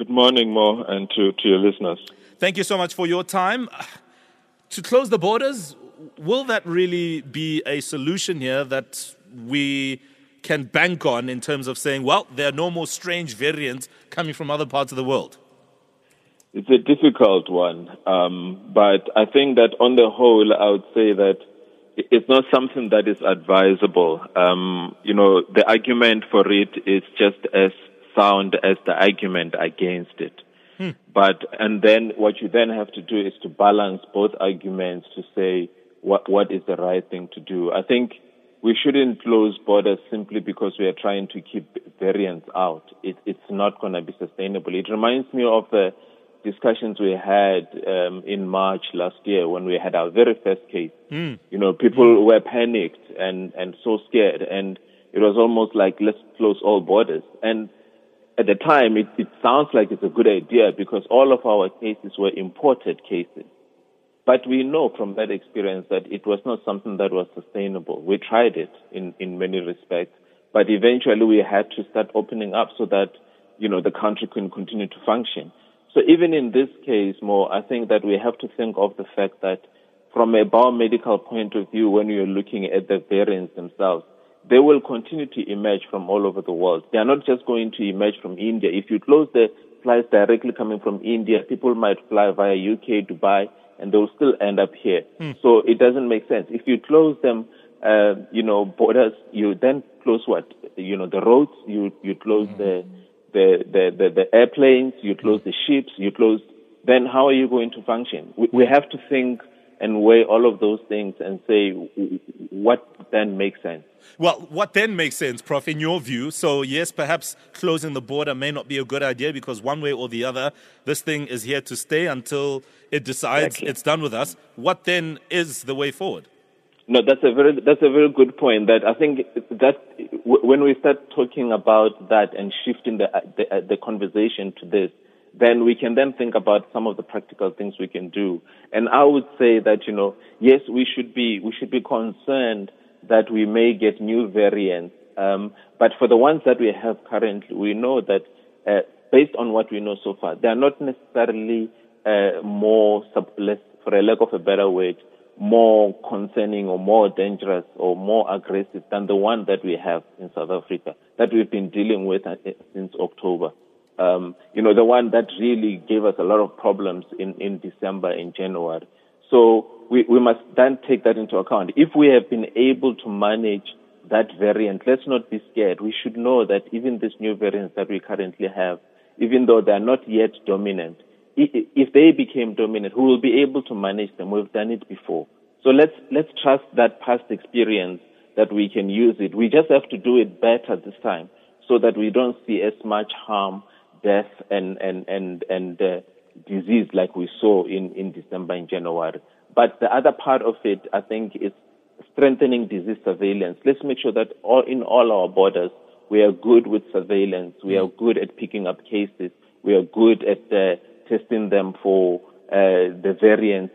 Good morning, Mo, and to, to your listeners. Thank you so much for your time. To close the borders, will that really be a solution here that we can bank on in terms of saying, well, there are no more strange variants coming from other parts of the world? It's a difficult one, um, but I think that on the whole, I would say that it's not something that is advisable. Um, you know, the argument for it is just as sound as the argument against it. Hmm. But and then what you then have to do is to balance both arguments to say what what is the right thing to do. I think we shouldn't close borders simply because we are trying to keep variants out. It, it's not going to be sustainable. It reminds me of the discussions we had um, in March last year when we had our very first case. Mm. You know, people mm. were panicked and, and so scared, and it was almost like let's close all borders. And at the time, it, it sounds like it's a good idea because all of our cases were imported cases. But we know from that experience that it was not something that was sustainable. We tried it in, in many respects, but eventually we had to start opening up so that, you know, the country can continue to function. So even in this case, more, I think that we have to think of the fact that from a biomedical point of view, when you're looking at the variants themselves, they will continue to emerge from all over the world. They are not just going to emerge from India. If you close the flights directly coming from India, people might fly via UK, Dubai, and they'll still end up here. Hmm. So it doesn't make sense. If you close them, uh, you know, borders, you then close what? You know, the roads, you, you close hmm. the, the, the, the, the, airplanes, you close the ships, you close, then how are you going to function? We, we have to think and weigh all of those things and say what then makes sense. Well, what then makes sense, Prof, in your view? So, yes, perhaps closing the border may not be a good idea because one way or the other, this thing is here to stay until it decides exactly. it's done with us. What then is the way forward? No, that's a very that's a very good point. That I think that when we start talking about that and shifting the the, the conversation to this, then we can then think about some of the practical things we can do. And I would say that, you know, yes, we should be, we should be concerned that we may get new variants. Um, but for the ones that we have currently, we know that, uh, based on what we know so far, they are not necessarily, uh, more, sub- less, for a lack of a better word, more concerning or more dangerous or more aggressive than the one that we have in South Africa that we've been dealing with uh, since October um, you know, the one that really gave us a lot of problems in, in December and January. So we, we must then take that into account. If we have been able to manage that variant, let's not be scared. We should know that even these new variants that we currently have, even though they are not yet dominant, if they became dominant, we will be able to manage them. We've done it before. So let's, let's trust that past experience that we can use it. We just have to do it better this time so that we don't see as much harm death and and and and uh, disease like we saw in in December and January. But the other part of it, I think, is strengthening disease surveillance. Let's make sure that all in all our borders we are good with surveillance. We are good at picking up cases. We are good at uh, testing them for uh, the variants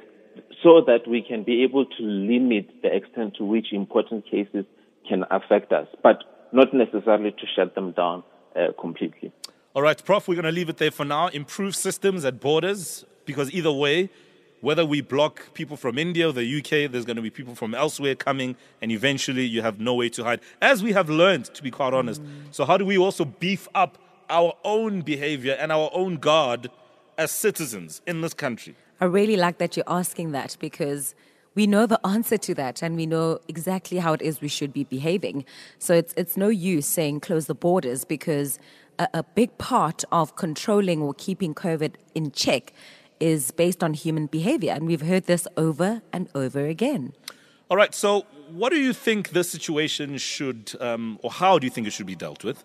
so that we can be able to limit the extent to which important cases can affect us, but not necessarily to shut them down uh, completely. All right, Prof, we're going to leave it there for now. Improve systems at borders because either way, whether we block people from India or the UK, there's going to be people from elsewhere coming, and eventually you have no way to hide, as we have learned, to be quite honest. Mm. So, how do we also beef up our own behavior and our own guard as citizens in this country? I really like that you're asking that because we know the answer to that and we know exactly how it is we should be behaving. So, it's, it's no use saying close the borders because a, a big part of controlling or keeping COVID in check is based on human behavior. And we've heard this over and over again. All right. So, what do you think this situation should, um, or how do you think it should be dealt with?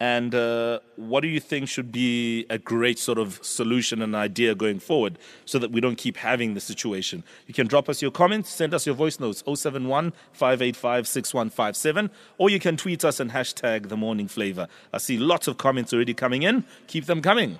And uh, what do you think should be a great sort of solution and idea going forward so that we don't keep having the situation? You can drop us your comments, send us your voice notes 071 585 6157, or you can tweet us and hashtag the morning flavor. I see lots of comments already coming in. Keep them coming.